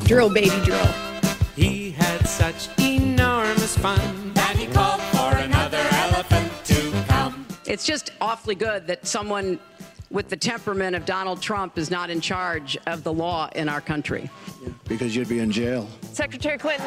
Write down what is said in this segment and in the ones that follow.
Drill, baby, drill. He had such enormous fun that he called for another elephant to come. It's just awfully good that someone with the temperament of Donald Trump is not in charge of the law in our country. Because you'd be in jail. Secretary Clinton.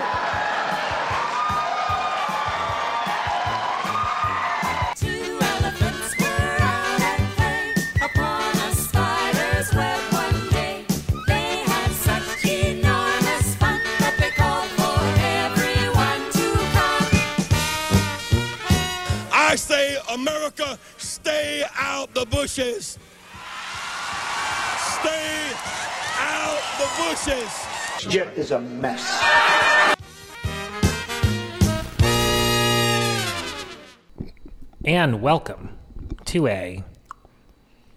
America, stay out the bushes. Stay out the bushes. Jet is a mess. And welcome to a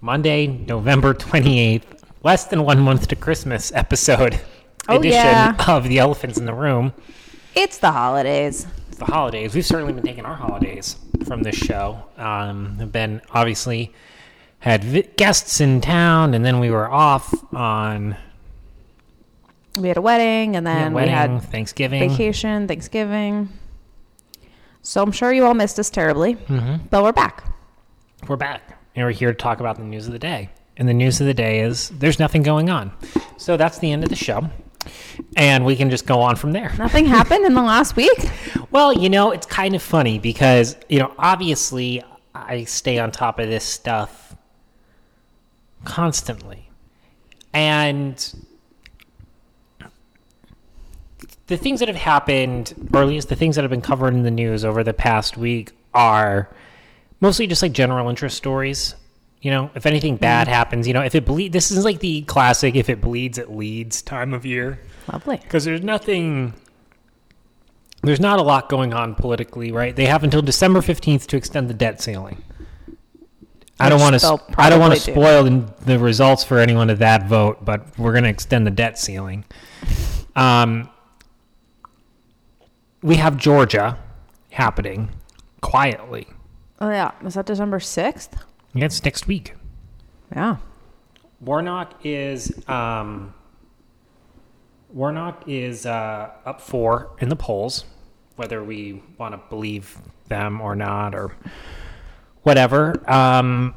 Monday, November 28th, less than one month to Christmas episode Oh, edition yeah. of The Elephants in the Room. It's the holidays. It's the holidays. We've certainly been taking our holidays from this show. Um, been obviously had vi- guests in town, and then we were off on We had a wedding and yeah, then wedding, we had Thanksgiving. vacation, Thanksgiving. So I'm sure you all missed us terribly, Mm-hmm. but we're back. We're back, and we're here to talk about the news of the day. And the news of the day is there's nothing going on. So that's the end of the show. And we can just go on from there. Nothing happened in the last week. Well, you know, it's kind of funny because, you know, obviously I stay on top of this stuff constantly. And the things that have happened, or at least the things that have been covered in the news over the past week, are mostly just like general interest stories. You know, if anything bad happens, you know, if it bleed, this is like the classic "if it bleeds, it leads" time of year. Lovely. because there's nothing there's not a lot going on politically right? They have until december 15th to extend the debt ceiling. I don't want to i don't want to spoil the, the results for anyone of that vote but we're going to extend the debt ceiling. Um, we have georgia happening quietly. Oh yeah, was that December sixth? Yeah, it's next week Yeah. Warnock is um, Warnock is uh, up four in the polls, whether we want to believe them or not, or whatever. Um,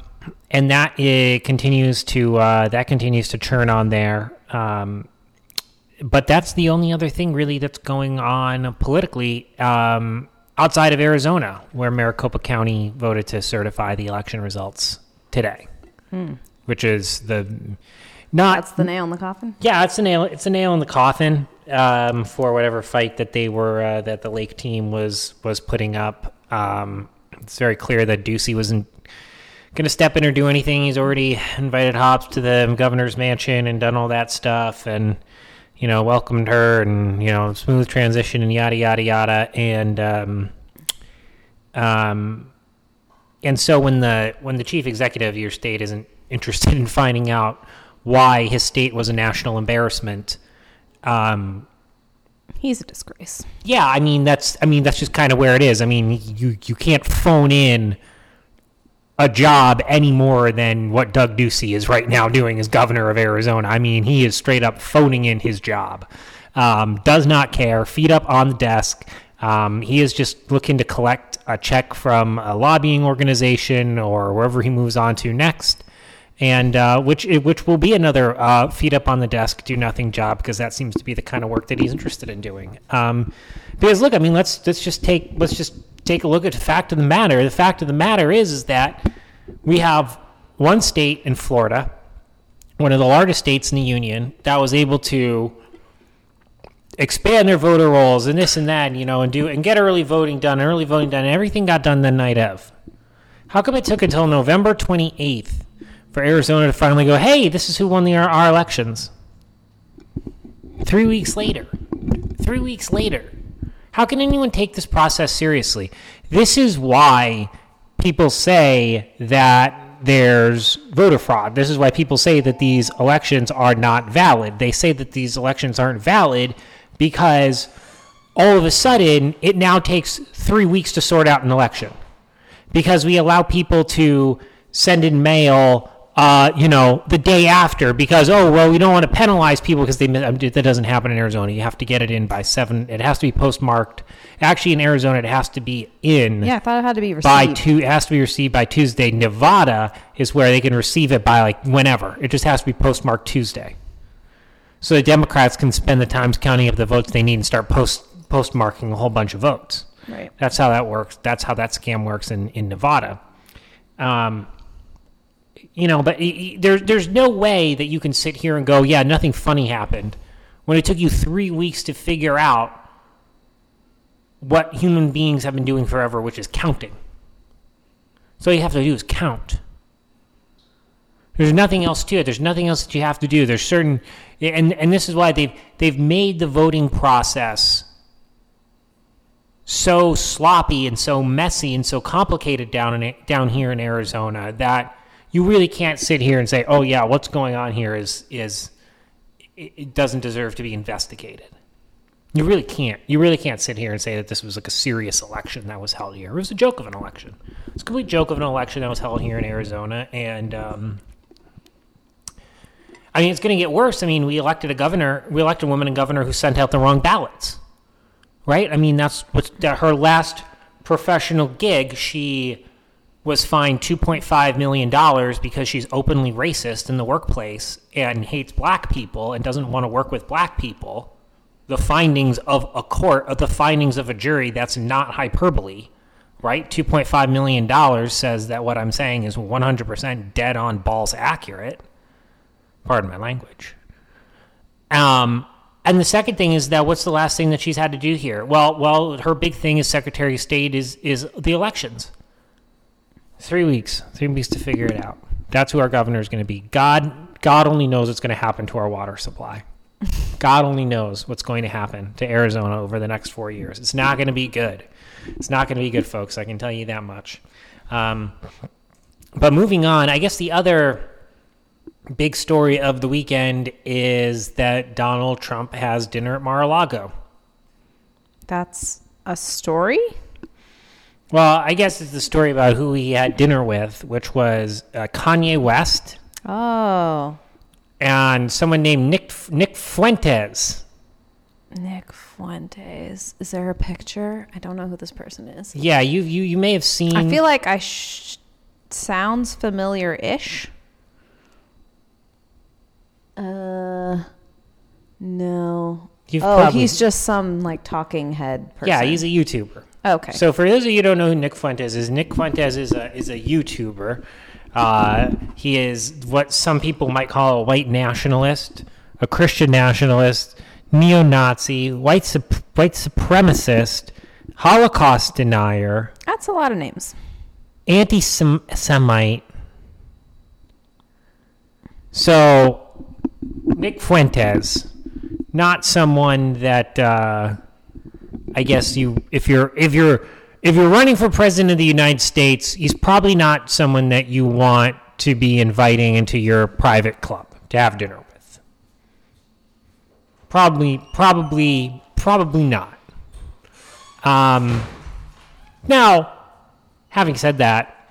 and that it continues to uh, that continues to churn on there. Um, but that's the only other thing really that's going on politically um, outside of Arizona, where Maricopa County voted to certify the election results today, which is the not That's the nail in the coffin. yeah, it's a nail. It's a nail in the coffin um, for whatever fight that they were uh, that the Lake team was was putting up. Um, it's very clear that Ducey wasn't going to step in or do anything. He's already invited Hobbs to the governor's mansion and done all that stuff, and you know welcomed her and you know smooth transition and yada yada yada. And um, um, and so when the when the chief executive of your state isn't interested in finding out why his state was a national embarrassment um He's a disgrace. yeah i mean that's i mean that's just kind of where it is i mean you you can't phone in a job any more than what Doug Ducey is right now doing as governor of Arizona. I mean, he is straight up phoning in his job. Um, does not care. Feet up on the desk. Um, he is just looking to collect a check from a lobbying organization or wherever he moves on to next, and uh, which which will be another uh, feet up on the desk, do nothing job because that seems to be the kind of work that he's interested in doing. Um, because look, I mean, let's let's just take let's just take a look at the fact of the matter. The fact of the matter is is that we have one state in Florida, one of the largest states in the union, that was able to expand their voter rolls and this and that, and, you know, and do and get early voting done, early voting done, and everything got done the night of. How come it took until November 28th for Arizona to finally go, hey, this is who won the, our, our elections? Three weeks later. Three weeks later. How can anyone take this process seriously? This is why people say that there's voter fraud. This is why people say that these elections are not valid. They say that these elections aren't valid because all of a sudden it now takes three weeks to sort out an election because we allow people to send in mail uh, you know, the day after because oh well, we don't want to penalize people because they mi- um, that doesn't happen in Arizona. You have to get it in by seven. It has to be postmarked. Actually, in Arizona, it has to be in Yeah, I thought it had to be received. by two. It has to be received by Tuesday. Nevada is where they can receive it by like whenever. It just has to be postmarked Tuesday. So the Democrats can spend the time counting up the votes they need and start post postmarking a whole bunch of votes. Right. That's how that works. That's how that scam works in, in Nevada. Um, you know, but there's there's no way that you can sit here and go, yeah, nothing funny happened, when it took you three weeks to figure out what human beings have been doing forever, which is counting. So all you have to do is count. There's nothing else to it. There's nothing else that you have to do. There's certain, and and this is why they've they've made the voting process so sloppy and so messy and so complicated down in down here in Arizona that you really can't sit here and say, "Oh yeah, what's going on here is is it, doesn't deserve to be investigated." You really can't. You really can't sit here and say that this was like a serious election that was held here. It was a joke of an election. It's a complete joke of an election that was held here in Arizona, and um, I mean, it's going to get worse. I mean, we elected a governor, we elected a woman and governor who sent out the wrong ballots right? I mean, that's what's that her last professional gig. She was fined two point five million dollars because she's openly racist in the workplace and hates black people and doesn't want to work with black people. The findings of a court, of the findings of a jury, that's not hyperbole, right? Two point five million dollars says that what I'm saying is one hundred percent dead on balls accurate. Pardon my language. Um, and the second thing is that what's the last thing that she's had to do here? Well, well, her big thing as Secretary of State is is the elections. Three weeks, three weeks to figure it out. That's who our governor is going to be. God, God only knows what's going to happen to our water supply. God only knows what's going to happen to Arizona over the next four years. It's not going to be good. It's not going to be good, folks. I can tell you that much. Um, but moving on, I guess the other big story of the weekend is that Donald Trump has dinner at Mar-a-Lago. That's a story? Well, I guess it's the story about who he had dinner with, which was uh, Kanye West Oh, and someone named Nick Nick Fuentes. Nick Fuentes. Is there a picture? I don't know who this person is. Yeah, you you you may have seen. I feel like I sh- sounds familiar-ish. Uh, no. You've oh, probably- he's just some like talking head person. yeah, he's a YouTuber. Okay. So for those of you who don't know who Nick Fuentes is, Nick Fuentes is a is a YouTuber. Uh, he is what some people might call a white nationalist, a Christian nationalist, neo-Nazi, white white supremacist, Holocaust denier, That's a lot of names. anti-Semite. So Nick Fuentes, not someone that uh, I guess you if you're if you're if you're running for president of the United States, he's probably not someone that you want to be inviting into your private club to have dinner with. Probably, probably, probably not. Um, now, having said that,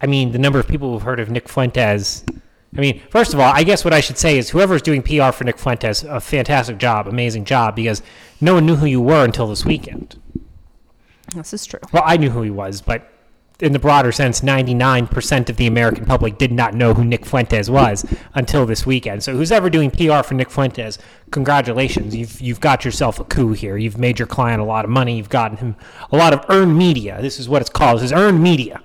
I mean, the number of people who've heard of Nick Fuentes. I mean, first of all, I guess what I should say is whoever's doing PR for Nick Fuentes, a fantastic job, amazing job, because no one knew who you were until this weekend. This is true. Well, I knew who he was, but in the broader sense, 99% of the American public did not know who Nick Fuentes was until this weekend. So, who's ever doing PR for Nick Fuentes, congratulations. You've, you've got yourself a coup here. You've made your client a lot of money. You've gotten him a lot of earned media. This is what it's called. This is earned media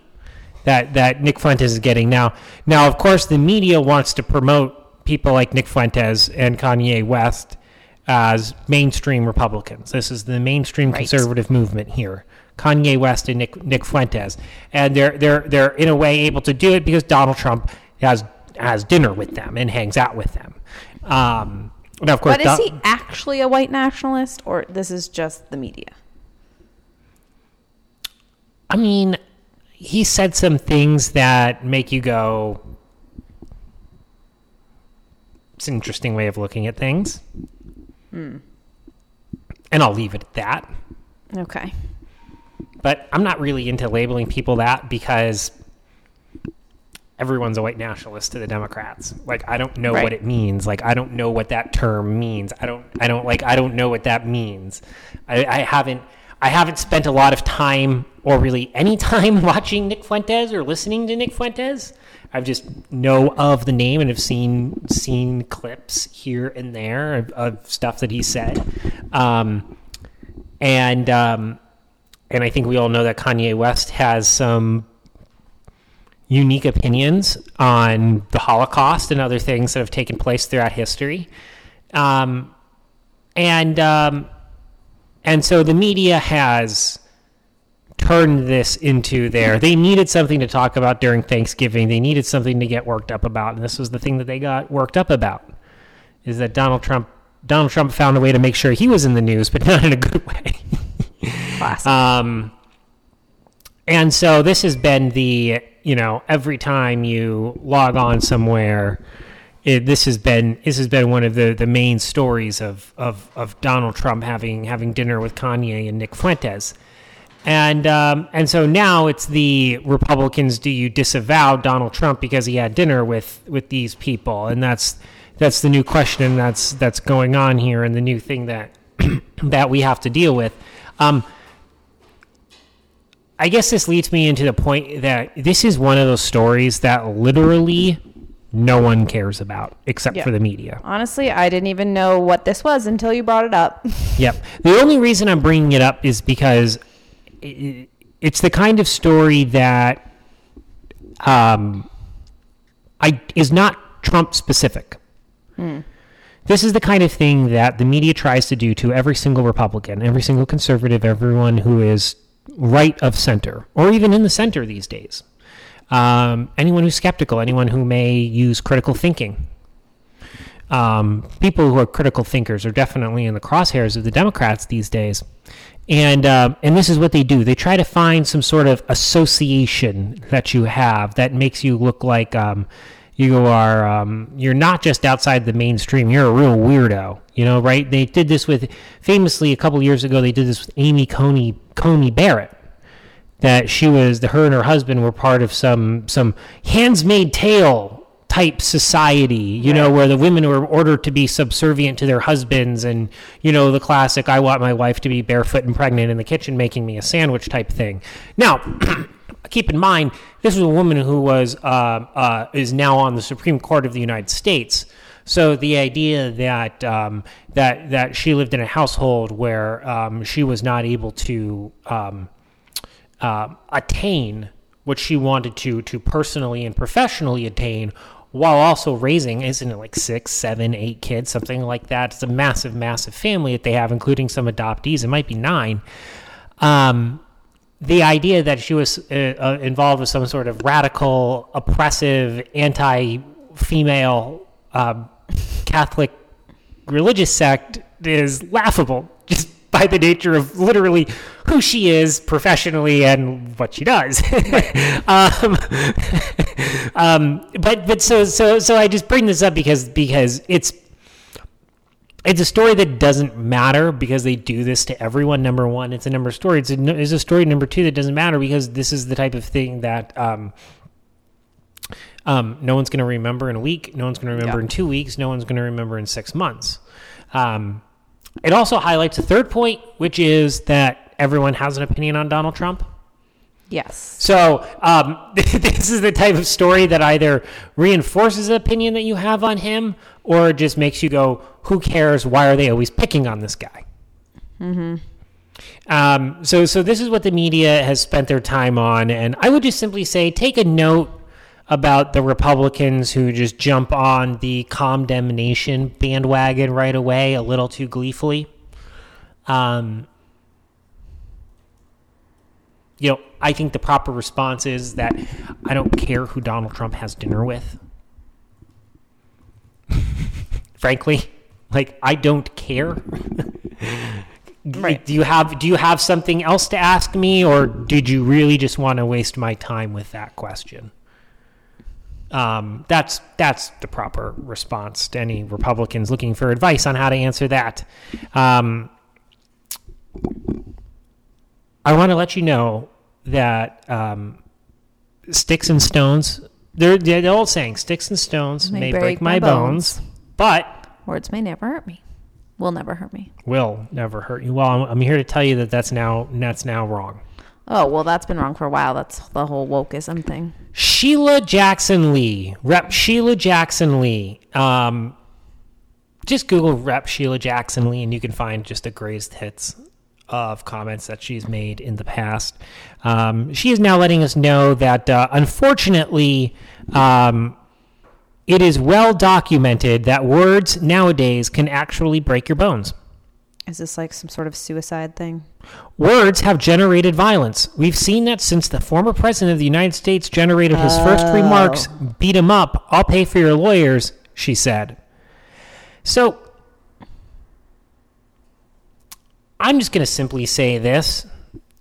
that, that Nick Fuentes is getting. Now, now, of course, the media wants to promote people like Nick Fuentes and Kanye West as mainstream Republicans. This is the mainstream conservative movement here. Kanye West and Nick Nick Fuentes, and they're they're they're in a way able to do it because Donald Trump has has dinner with them and hangs out with them. Um, now, of course, But is he actually a white nationalist, or this is just the media? I mean, he said some things that make you go. It's an interesting way of looking at things. Hmm. And I'll leave it at that. Okay. But I'm not really into labeling people that because everyone's a white nationalist to the Democrats. Like I don't know Right. what it means. Like I don't know what that term means. I don't I don't like I don't know what that means. I, I haven't I haven't spent a lot of time or really any time watching Nick Fuentes or listening to Nick Fuentes. I've just know of the name and have seen seen clips here and there of, of stuff that he said. Um, and um, and I think we all know that Kanye West has some unique opinions on the Holocaust and other things that have taken place throughout history. Um, and um, and so the media has turned this into their they needed something to talk about during Thanksgiving. They needed something to get worked up about, and this was the thing that they got worked up about. Is that Donald Trump Donald Trump found a way to make sure he was in the news, but not in a good way. Classic. Um, and so this has been the you know every time you log on somewhere, it, this has been this has been one of the, the main stories of, of, of Donald Trump having having dinner with Kanye and Nick Fuentes. And um, and so now it's the Republicans. Do you disavow Donald Trump because he had dinner with, with these people? And that's that's the new question that's that's going on here, and the new thing that that we have to deal with. Um, I guess this leads me into the point that this is one of those stories that literally no one cares about except Yeah. for the media. Honestly, I didn't even know what this was until you brought it up. Yep. The only reason I'm bringing it up is because it's the kind of story that um, I is not Trump specific. This is the kind of thing that the media tries to do to every single Republican, every single conservative, everyone who is right of center, or even in the center these days. Um, anyone who's skeptical, anyone who may use critical thinking um, people who are critical thinkers are definitely in the crosshairs of the Democrats these days. And um, and this is what they do. They try to find some sort of association that you have that makes you look like um, you are um, you're not just outside the mainstream. You're a real weirdo. You know, right? They did this with famously a couple years ago. They did this with Amy Coney Coney Barrett that she was the her and her husband were part of some some handsmaid tale type society you know where the women were ordered to be subservient to their husbands and you know the classic i want my wife to be barefoot and pregnant in the kitchen making me a sandwich type thing. Now keep in mind this was a woman who was uh, uh, is now on the supreme court of the united states. So the idea that um, that that she lived in a household where um, she was not able to um, uh, attain what she wanted to to personally and professionally attain while also raising isn't it like six seven eight kids something like that? It's a massive massive family that they have including some adoptees. It might be nine. Um, the idea that she was uh, uh, involved with some sort of radical oppressive anti-female um, catholic religious sect is laughable. Just by the nature of literally who she is professionally and what she does. um, um, but but so so so I just bring this up because because it's it's a story that doesn't matter because they do this to everyone. Number one, it's a number story. It's a, it's a story. Number two, that doesn't matter because this is the type of thing that um, um, no one's going to remember in a week. No one's going to remember Yeah. in two weeks. No one's going to remember in six months. Um, it also highlights a third point, which is that everyone has an opinion on Donald Trump. yes. So um, this is the type of story that either reinforces the opinion that you have on him, or just makes you go, "Who cares? Why are they always picking on this guy?" Mm-hmm. Um, so, so this is what the media has spent their time on, and I would just simply say, take a note about the Republicans who just jump on the condemnation bandwagon right away, a little too gleefully. Um, you know, I think the proper response is that I don't care who Donald Trump has dinner with. Frankly, like I don't care. Right. Do you have do you have something else to ask me or did you really just want to waste my time with that question? Um, that's that's the proper response to any Republicans looking for advice on how to answer that. Um, I want to let you know that um, Sticks and Stones they're, they're the old saying, "Sticks and stones may, break, my, bones, but Words may never hurt me. Will never hurt me. will never hurt you." Well, I'm, I'm here to tell you that that's now that's now wrong. Oh, well, that's been wrong for a while. That's the whole wokeism thing. Sheila Jackson Lee, Rep Sheila Jackson Lee. Um, just Google Rep Sheila Jackson Lee, and you can find just a greatest hits of comments that she's made in the past. Um, she is now letting us know that uh, unfortunately, um, it is well documented that words nowadays can actually break your bones. Is this like some sort of suicide thing? Words have generated violence. We've seen that since the former president of the United States generated his first oh. remarks beat him up, I'll pay for your lawyers, she said. So, I'm just going to simply say this.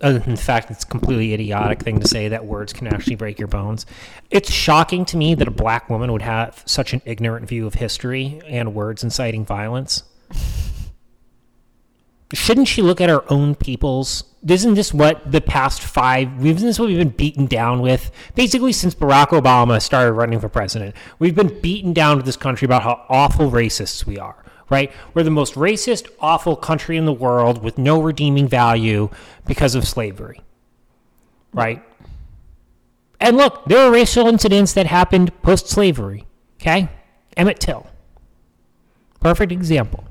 Other than the fact it's a completely idiotic thing to say that words can actually break your bones. It's shocking to me that a black woman would have such an ignorant view of history and words inciting violence shouldn't she look at her own people's? Isn't this what the past five isn't this what we've been beaten down with? Basically since barack obama started running for president we've been beaten down to this country about how awful racists we are right? We're the most racist awful country in the world with no redeeming value because of slavery right? And look there are racial incidents that happened post-slavery okay? Emmett Till. Perfect example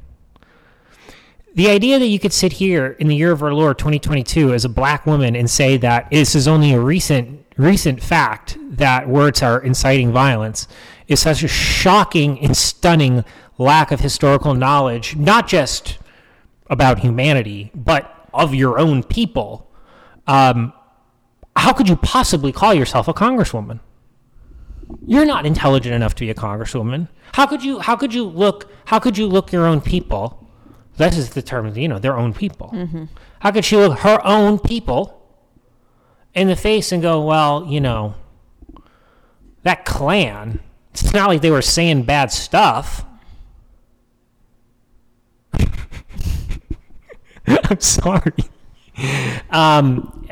the idea that you could sit here in the year of our Lord 2022 as a black woman and say that this is only a recent recent fact that words are inciting violence is such a shocking and stunning lack of historical knowledge, not just about humanity, but of your own people. Um, how could you possibly call yourself a congresswoman? You're not intelligent enough to be a congresswoman. How could you? How could you look? How could you look your own people? That is the term, you know, their own people. How could she look her own people in the face and go, well, you know, that Klan, it's not like they were saying bad stuff. I'm sorry. Um,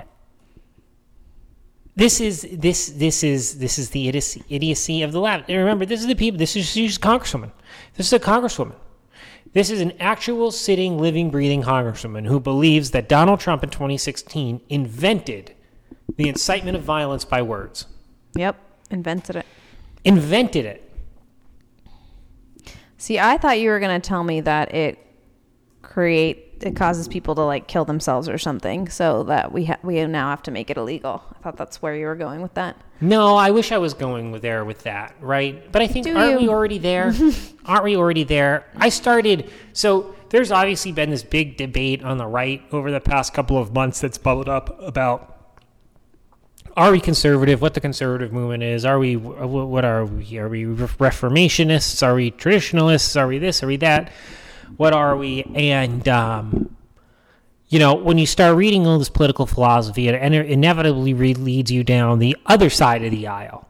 this is this this is this is the idiocy, idiocy of the left. And remember, this is the people. This is she's a congresswoman. This is a congresswoman. This is an actual sitting, living, breathing congresswoman who believes that Donald Trump in 2016 invented the incitement of violence by words. Yep. Invented it. Invented it. See, I thought you were going to tell me that it create it causes people to like kill themselves or something so that we ha- we now have to make it illegal. I thought that's where you were going with that. No, I wish I was going with there with that, right? But I think Do aren't you? we already there? aren't we already there? I started so there's obviously been this big debate on the right over the past couple of months that's bubbled up about are we conservative? What the conservative movement is? Are we what are we? Are we reformationists? Are we traditionalists? Are we this? Are we that? What are we? And um, you know, when you start reading all this political philosophy, it inevitably re- leads you down the other side of the aisle.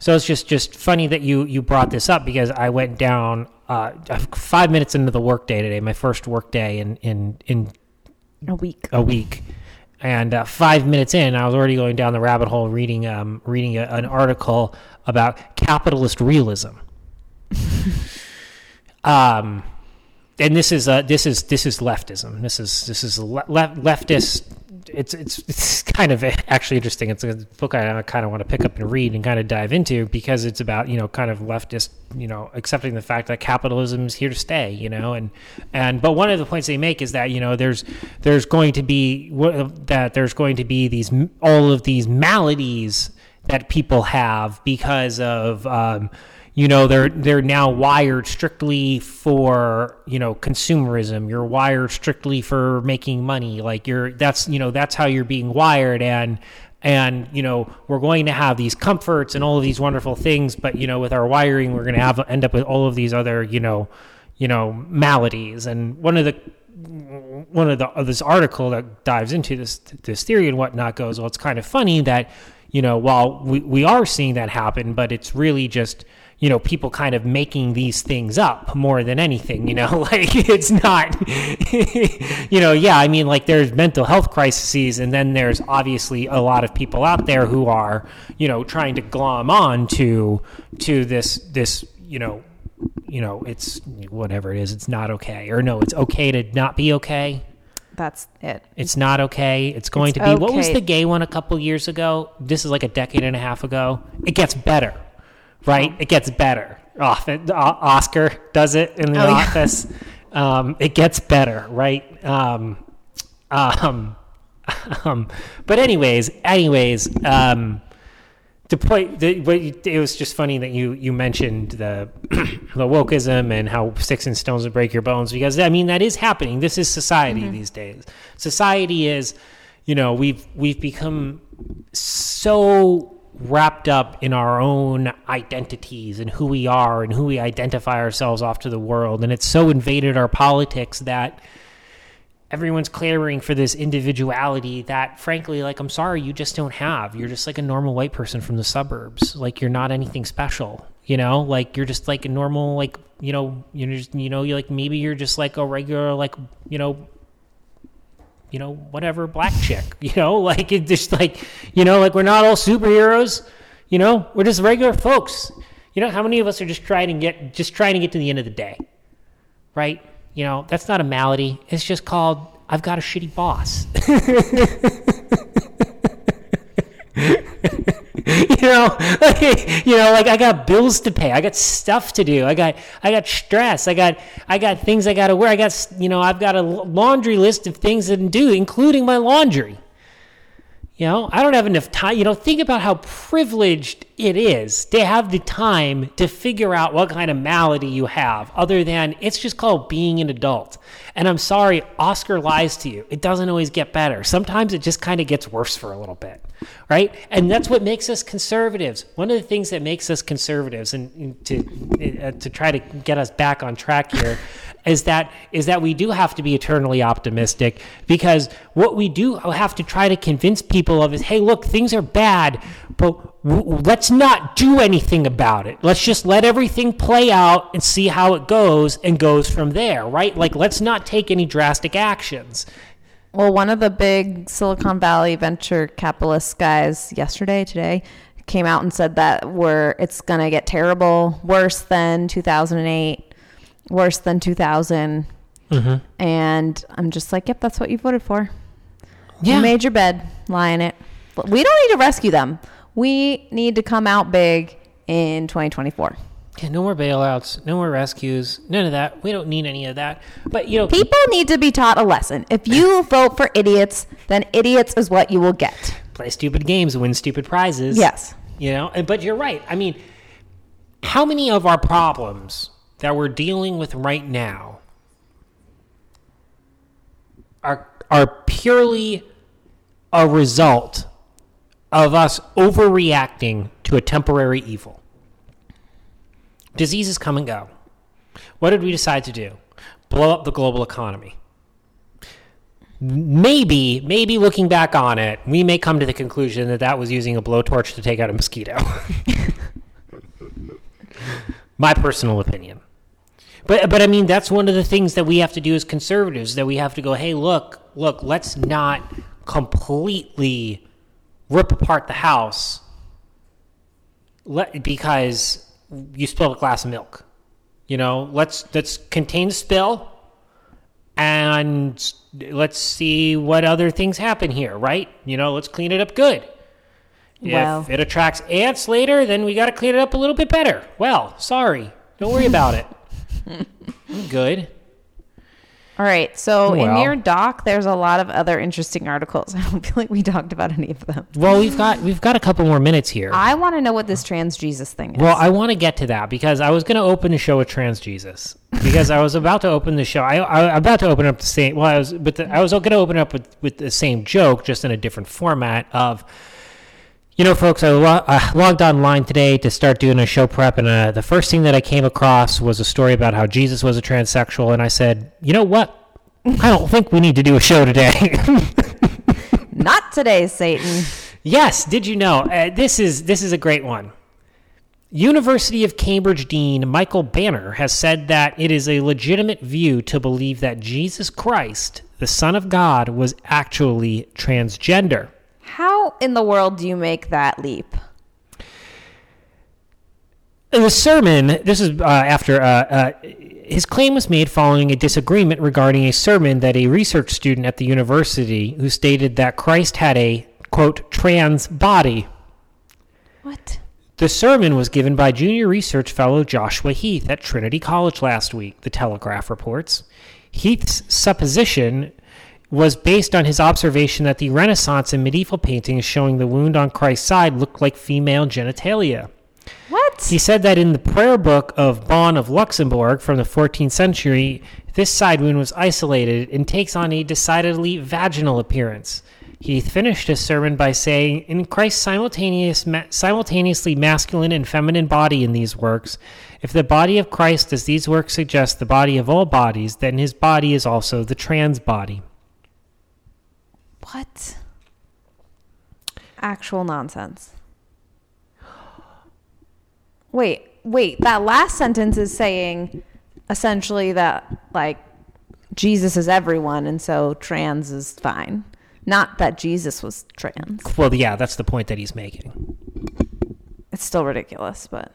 So it's just just funny that you you brought this up because I went down uh, five minutes into the workday today, my first workday in in in A week. a week, and uh, five minutes in, I was already going down the rabbit hole reading um, reading a, an article about capitalist realism. um, and this is uh, this is this is leftism. This is this is le- le- leftist. It's it's it's kind of actually interesting. It's a book I kind of want to pick up and read and kind of dive into because it's about you know kind of leftist you know accepting the fact that capitalism is here to stay. You know and and but one of the points they make is that you know there's there's going to be that there's going to be these all of these maladies that people have because of um, you know they're they're now wired strictly for you know consumerism. You're wired strictly for making money. Like you're that's you know that's how you're being wired. And and you know we're going to have these comforts and all of these wonderful things. But you know with our wiring we're going to have end up with all of these other you know you know maladies. And one of the one of the this article that dives into this this theory and whatnot goes well it's kind of funny that you know while we, we are seeing that happen but it's really just you know people kind of making these things up more than anything you know like it's not you know yeah i mean like there's mental health crises and then there's obviously a lot of people out there who are you know trying to glom on to to this this you know you know it's whatever it is it's not okay or no it's okay to not be okay That's it. it's not okay. It's going It's to be. What was the gay one a couple years ago? This is like a decade and a half ago. It gets better, right? It gets better. Often, Oscar does it in the Oh, yeah. office. Um, it gets better, right? Um, um, um, but anyways, anyways, um, the point the, what you, it was just funny that you you mentioned the the wokeism and how sticks and stones would break your bones because I mean that is happening. This is society these days. Society is, you know, we've we've become so wrapped up in our own identities and who we are and who we identify ourselves off to the world. And it's so invaded our politics that everyone's clamoring for this individuality that frankly like i'm sorry you just don't have. You're just like a normal white person from the suburbs. Like you're not anything special you know? Like you're just like a normal like you know you're just you know you're like maybe you're just like a regular like you know you know whatever black chick you know like it just like you know like we're not all superheroes you know we're just regular folks you know how many of us are just trying to get just trying to get to the end of the day right? You know, that's not a malady. It's just called I've got a shitty boss. you know, like, you know, like I got bills to pay. I got stuff to do. I got I got stress. I got I got things I got to wear. I got you know, I've got a laundry list of things to do, including my laundry. You know, I don't have enough time. You know, think about how privileged it is to have the time to figure out what kind of malady you have, other than it's just called being an adult. And I'm sorry, Oscar lies to you. It doesn't always get better. Sometimes it just kind of gets worse for a little bit, right? And that's what makes us conservatives. One of the things that makes us conservatives, and, to uh, to try to get us back on track here, is that is that we do have to be eternally optimistic because what we do have to try to convince people of is hey look things are bad but let's not do anything about it let's just let everything play out and see how it goes and goes from there right like let's not take any drastic actions Well, one of the big Silicon Valley venture capitalist guys yesterday, today, came out and said that we're it's gonna get terrible, worse than 2008, worse than 2000. Mm-hmm. And I'm just like, yep, that's what you voted for. You made your bed, lie in it. We don't need to rescue them. We need to come out big in 2024. Yeah, no more bailouts no more rescues none of that we don't need any of that but you know People need to be taught a lesson. If you vote for idiots, then idiots is what you will get. play stupid games win stupid prizes Yes. you know but you're right i mean how many of our problems that we're dealing with right now are are purely a result of us overreacting to a temporary evil diseases come and go what did we decide to do blow up the global economy maybe, maybe looking back on it, we may come to the conclusion that that was using a blowtorch to take out a mosquito. My personal opinion. But but I mean that's one of the things that we have to do as conservatives that we have to go, "Hey, look, look, let's not completely rip apart the house let, because you spilled a glass of milk." You know, let's let's contain spill and let's see what other things happen here, right? You know, let's clean it up good. Well. If it attracts ants later, then we got to clean it up a little bit better. Well, sorry. Don't worry about it. I'm good. All right. So in your doc, there's a lot of other interesting articles. I don't feel like we talked about any of them. Well, we've got we've got a couple more minutes here. I want to know what this trans Jesus thing is. Well, I want to get to that because I was going to open the show with trans Jesus because I was about to open the show. I, I about to open up the same. Well, I was, but the, I was going to open up with with the same joke, just in a different format of. You know, folks, I, lo- I logged online today to start doing a show prep, and uh, the first thing that I came across was a story about how Jesus was a transsexual, and I said, you know what? I don't think we need to do a show today. Not today, Satan. Yes, did you know? Uh, this is this is a great one. University of Cambridge Dean Michael Banner has said that it is a legitimate view to believe that Jesus Christ, the Son of God, was actually transgender. How in the world do you make that leap? The sermon, this is uh, after uh, uh, his claim was made following a disagreement regarding a sermon that a research student at the university who stated that Christ had a, quote, trans body. What? The sermon was given by junior research fellow Joshua Heath at Trinity College last week, the Telegraph reports. Heath's supposition was based on his observation that the Renaissance and medieval paintings showing the wound on Christ's side looked like female genitalia. What? He said that in the prayer book of Bonne of Luxembourg from the 14th century, this side wound was isolated and takes on a decidedly vaginal appearance. He finished his sermon by saying, In Christ's simultaneous, ma- simultaneously masculine and feminine body in these works, if the body of Christ, as these works suggest, the body of all bodies, then his body is also the trans body. What? Actual nonsense. Wait, wait. That last sentence is saying essentially that, like, Jesus is everyone, and so trans is fine. Not that Jesus was trans. Well, yeah, that's the point that he's making. It's still ridiculous, but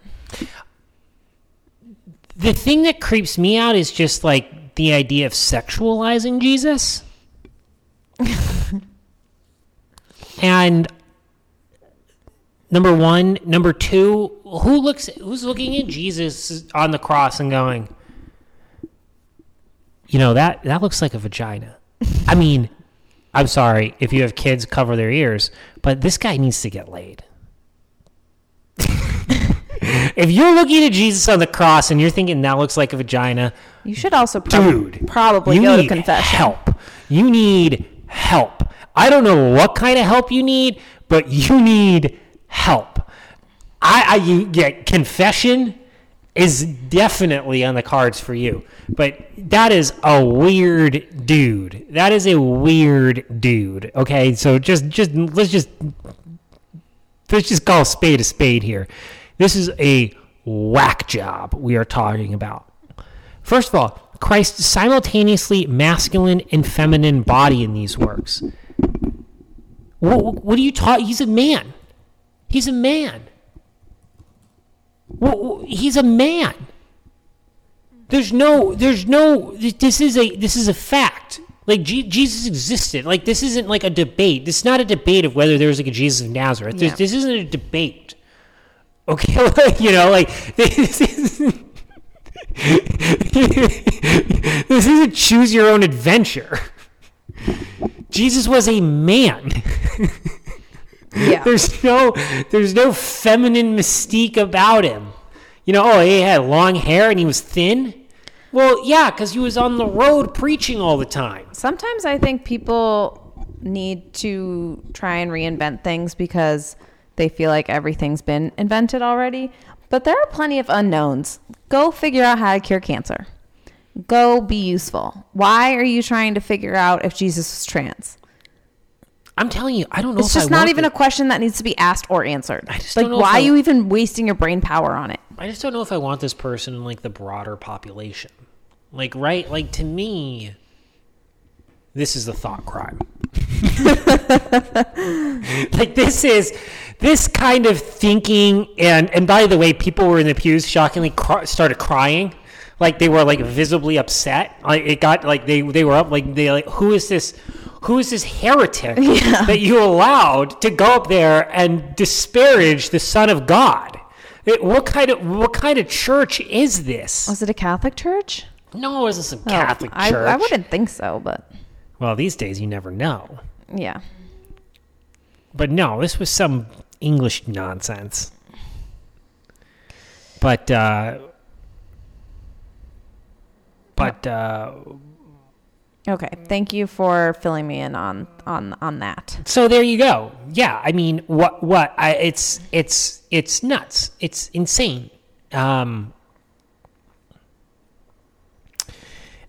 The thing that creeps me out is just like the idea of sexualizing Jesus. and number one, number two, who looks who's looking at Jesus on the cross and going, you know, that that looks like a vagina. I mean, I'm sorry if you have kids cover their ears, but this guy needs to get laid. if you're looking at Jesus on the cross and you're thinking that looks like a vagina, you should also prob- dude, probably you go to confession. Help. You need help. I don't know what kind of help you need, but you need help. I, I you get confession is definitely on the cards for you. But that is a weird dude. That is a weird dude. Okay, so just just let's just let's just call a spade a spade here. This is a whack job we are talking about. First of all, Christ's simultaneously masculine and feminine body in these works. What, what are you talking? He's a man. He's a man. He's a man. There's no, there's no. This is a, this is a fact. Like Je- Jesus existed. Like this isn't like a debate. This is not a debate of whether there's like a Jesus of Nazareth. This, Yeah. this isn't a debate. Okay, like, you know, like this is. this isn't choose your own adventure. Jesus was a man. Yeah. There's no there's no feminine mystique about him. You know, oh, he had long hair and he was thin. Well, yeah, because he was on the road preaching all the time. Sometimes I think people need to try and reinvent things because they feel like everything's been invented already. But there are plenty of unknowns. Go figure out how to cure cancer. Go be useful. Why are you trying to figure out if Jesus was trans? I'm telling you, I don't know. It's just I not even it. a question that needs to be asked or answered. I just like, don't know why I- are you even wasting your brain power on it? I just don't know if I want this person in like the broader population. Like, right? Like to me, this is a thought crime. like this is this kind of thinking, and and by the way, people were in the pews shockingly cr- started crying, like they were like visibly upset. Like it got like they they were up like they like who is this. Who is this heretic that you allowed to go up there and disparage the Son of God? It- what kind of what kind of church is this? Was it a Catholic church? No, is this a Oh, Catholic I, church? I wouldn't think so, but Well, these days you never know. yeah. But no, this was some English nonsense. But uh but uh Okay. Thank you for filling me in on on on that. so there you go. Yeah, I mean, what what I, it's it's it's nuts. It's insane. Um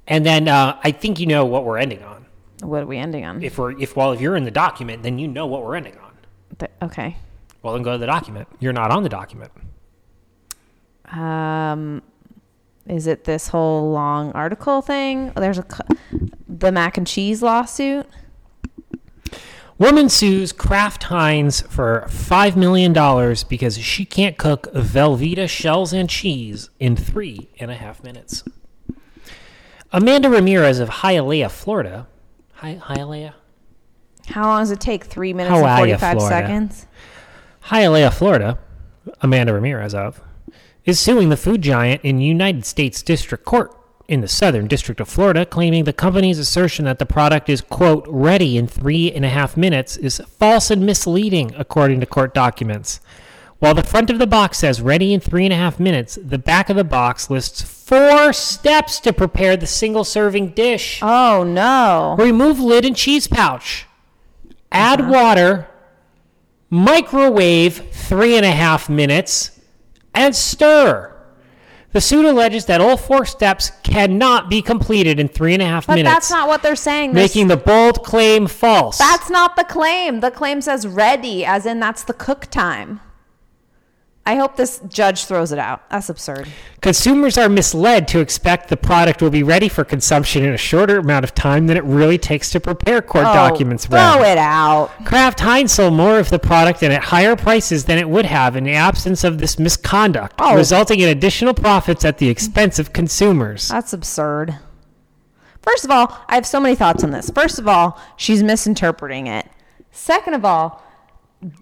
and then uh, I think you know what we're ending on. What are we ending on? If we're if well if you're in the document, then you know what we're ending on. Th- okay. Well, then go to the document. You're not on the document. Um, is it this whole long article thing? Oh, There's a the mac and cheese lawsuit. Woman sues Kraft Heinz for $5 million because she can't cook Velveeta shells and cheese in three and a half minutes. Amanda Ramirez of Hialeah, Florida. Hi, Hialeah? How long does it take? Three minutes and 45 Florida? seconds? Hialeah, Florida, Amanda Ramirez of, is suing the food giant in United States District Court in the Southern District of Florida, claiming the company's assertion that the product is, quote, ready in three and a half minutes is false and misleading, according to court documents. While the front of the box says ready in three and a half minutes, the back of the box lists four steps to prepare the single serving dish. Oh no. Remove lid and cheese pouch. Add uh-huh. water. Microwave three and a half minutes. And stir. The suit alleges that all four steps cannot be completed in three and a half But minutes, that's not what they're saying. Making the bold claim false. That's not the claim. The claim says ready, as in that's the cook time. I hope this judge throws it out. That's absurd. Consumers are misled to expect the product will be ready for consumption in a shorter amount of time than it really takes to prepare court oh, documents. Oh, throw read. it out. Kraft Heinz sold more of the product and at higher prices than it would have in the absence of this misconduct, Oh. resulting in additional profits at the expense of consumers. That's absurd. First of all, I have so many thoughts on this. First of all, she's misinterpreting it. Second of all,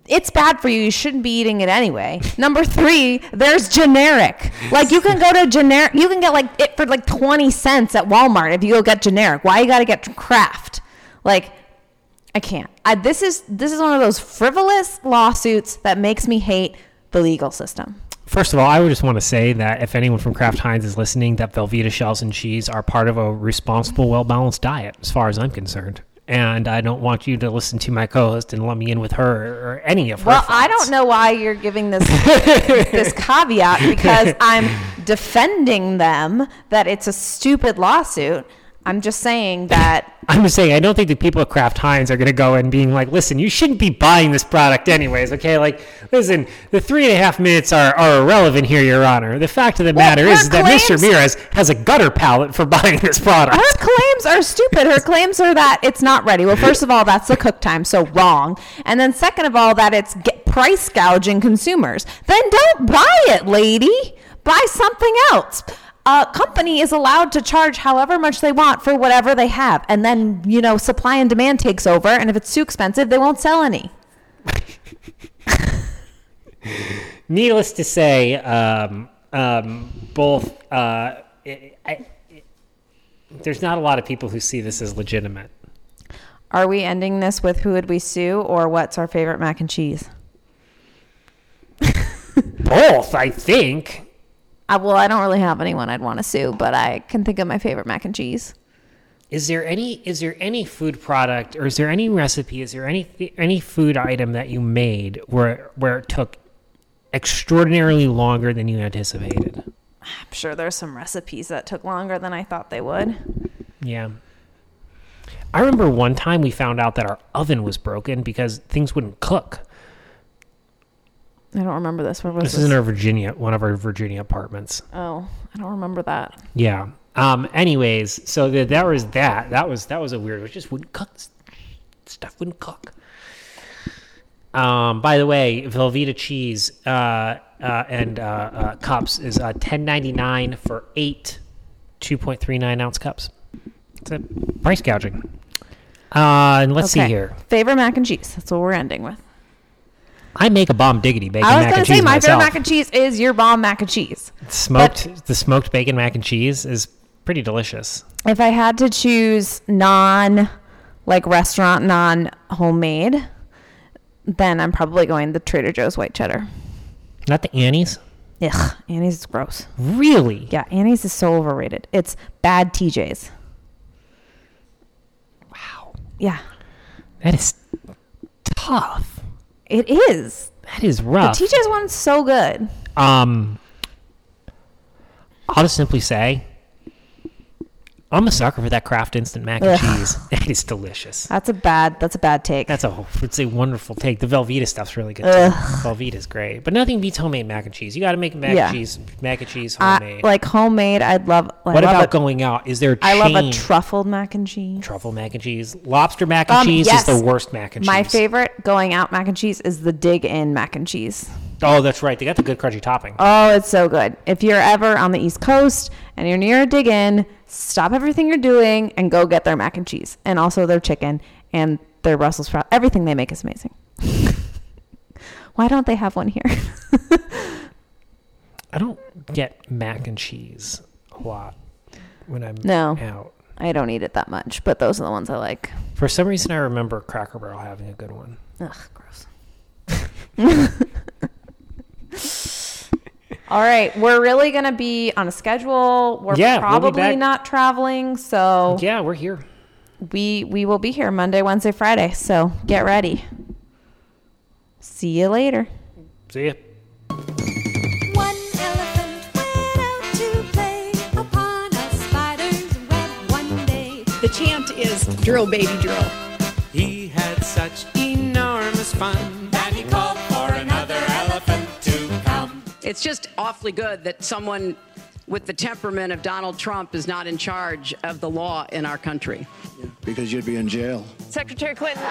it's bad for you. You shouldn't be eating it anyway. Number three, there's generic. Like you can go to generic. You can get like it for like twenty cents at Walmart if you go get generic. Why you got to get Kraft? Like, I can't. I, this is this is one of those frivolous lawsuits that makes me hate the legal system. First of all, I would just want to say that if anyone from Kraft Heinz is listening, that Velveeta shells and cheese are part of a responsible, well balanced diet, as far as I'm concerned. And I don't want you to listen to my co-host and let me in with her or any of her. Well, I don't know why you're giving this this caveat because I'm defending them that it's a stupid lawsuit. I'm just saying that I'm just saying, I don't think the people at Kraft Heinz are going to go and being like, listen, you shouldn't be buying this product anyways, okay? Like, listen, the three and a half minutes are, are irrelevant here, Your Honor. The fact of the matter her is that Mr. Ramirez has a gutter palate for buying this product. her claims are stupid. Her claims are that it's not ready. Well, first of all, that's the cook time, so wrong. And then second of all, that it's price gouging consumers. Then don't buy it, lady. Buy something else. A company is allowed to charge however much they want for whatever they have, and then you know supply and demand takes over. And if it's too expensive, they won't sell any. Needless to say, um, um, both, uh, I, I, there's not a lot of people who see this as legitimate. Are we ending this with who would we sue or what's our favorite mac and cheese? Both, I think. Uh, well, I don't really have anyone I'd want to sue, but I can think of my favorite mac and cheese. Is there any is there any food product or is there any recipe? Is there any any food item that you made where where it took extraordinarily longer than you anticipated? I'm sure there's some recipes that took longer than I thought they would. Yeah. I remember one time we found out that our oven was broken because things wouldn't cook. I don't remember this. Where was This this? is in our Virginia, one of our Virginia apartments. oh, I don't remember that. Yeah. Um. Anyways, so that that was that. That was that was a weird. It just wouldn't cook. Stuff wouldn't cook. Um. By the way, Velveeta cheese uh, uh, and uh, uh, cups is uh, ten ninety nine for eight two point three nine ounce cups. It's a price gouging. Uh, and let's see here. Favorite mac and cheese. That's what we're ending with. I make a bomb diggity bacon I was mac gonna and say cheese my myself. favorite mac and cheese is your bomb mac and cheese. smoked the smoked bacon mac and cheese is pretty delicious. If I had to choose non, like restaurant, non homemade, then I'm probably going the Trader Joe's white cheddar. Not the Annie's. Ugh, Annie's is gross. Really? Yeah, Annie's is so overrated. It's bad TJ's. Wow. Yeah, That is tough. It is. That is The rough. TJ's one's so good. um, I'll just simply say, I'm a sucker for that Kraft instant mac and Ugh. cheese. It is delicious. That's a bad. That's a bad take. That's a it's a wonderful take. The Velveeta stuff's really good Ugh. too. Velveeta's great, but nothing beats homemade mac and cheese. You got to make mac Yeah. and cheese, mac and cheese I, homemade. like homemade. I'd love. I what love about a, going out? Is there a I love a chain? truffled mac and cheese. truffle mac and cheese? Lobster mac and Um, cheese yes. is the worst mac and cheese. My cheese. favorite going out mac and cheese is the Dig Inn mac and cheese. Oh, that's right. They got the good crunchy topping. Oh, it's so good. If you're ever on the East Coast and you're near a Dig Inn, stop everything you're doing and go get their mac and cheese and also their chicken and their Brussels sprout. Everything they make is amazing. Why don't they have one here? I don't get mac and cheese a lot when I'm No. out. I don't eat it that much, but those are the ones I like. For some reason, I remember Cracker Barrel having a good one. Ugh, gross. All right, we're really gonna be on a schedule. We're Yeah, we'll probably not traveling, so Yeah, we're here. we we will be here Monday, Wednesday, Friday. So get ready. See you later. See ya. One elephant went out to play upon a spider's web one day. The chant is drill, baby, drill. He had such enormous fun It's just awfully good that someone with the temperament of Donald Trump is not in charge of the law in our country. Because you'd be in jail. Secretary Clinton.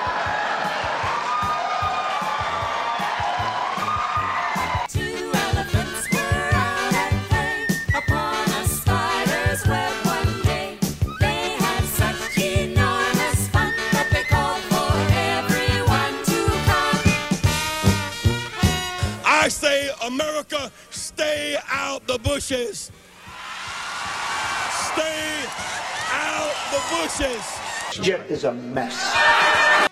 America, stay out the bushes. Stay out the bushes. Jet is a mess.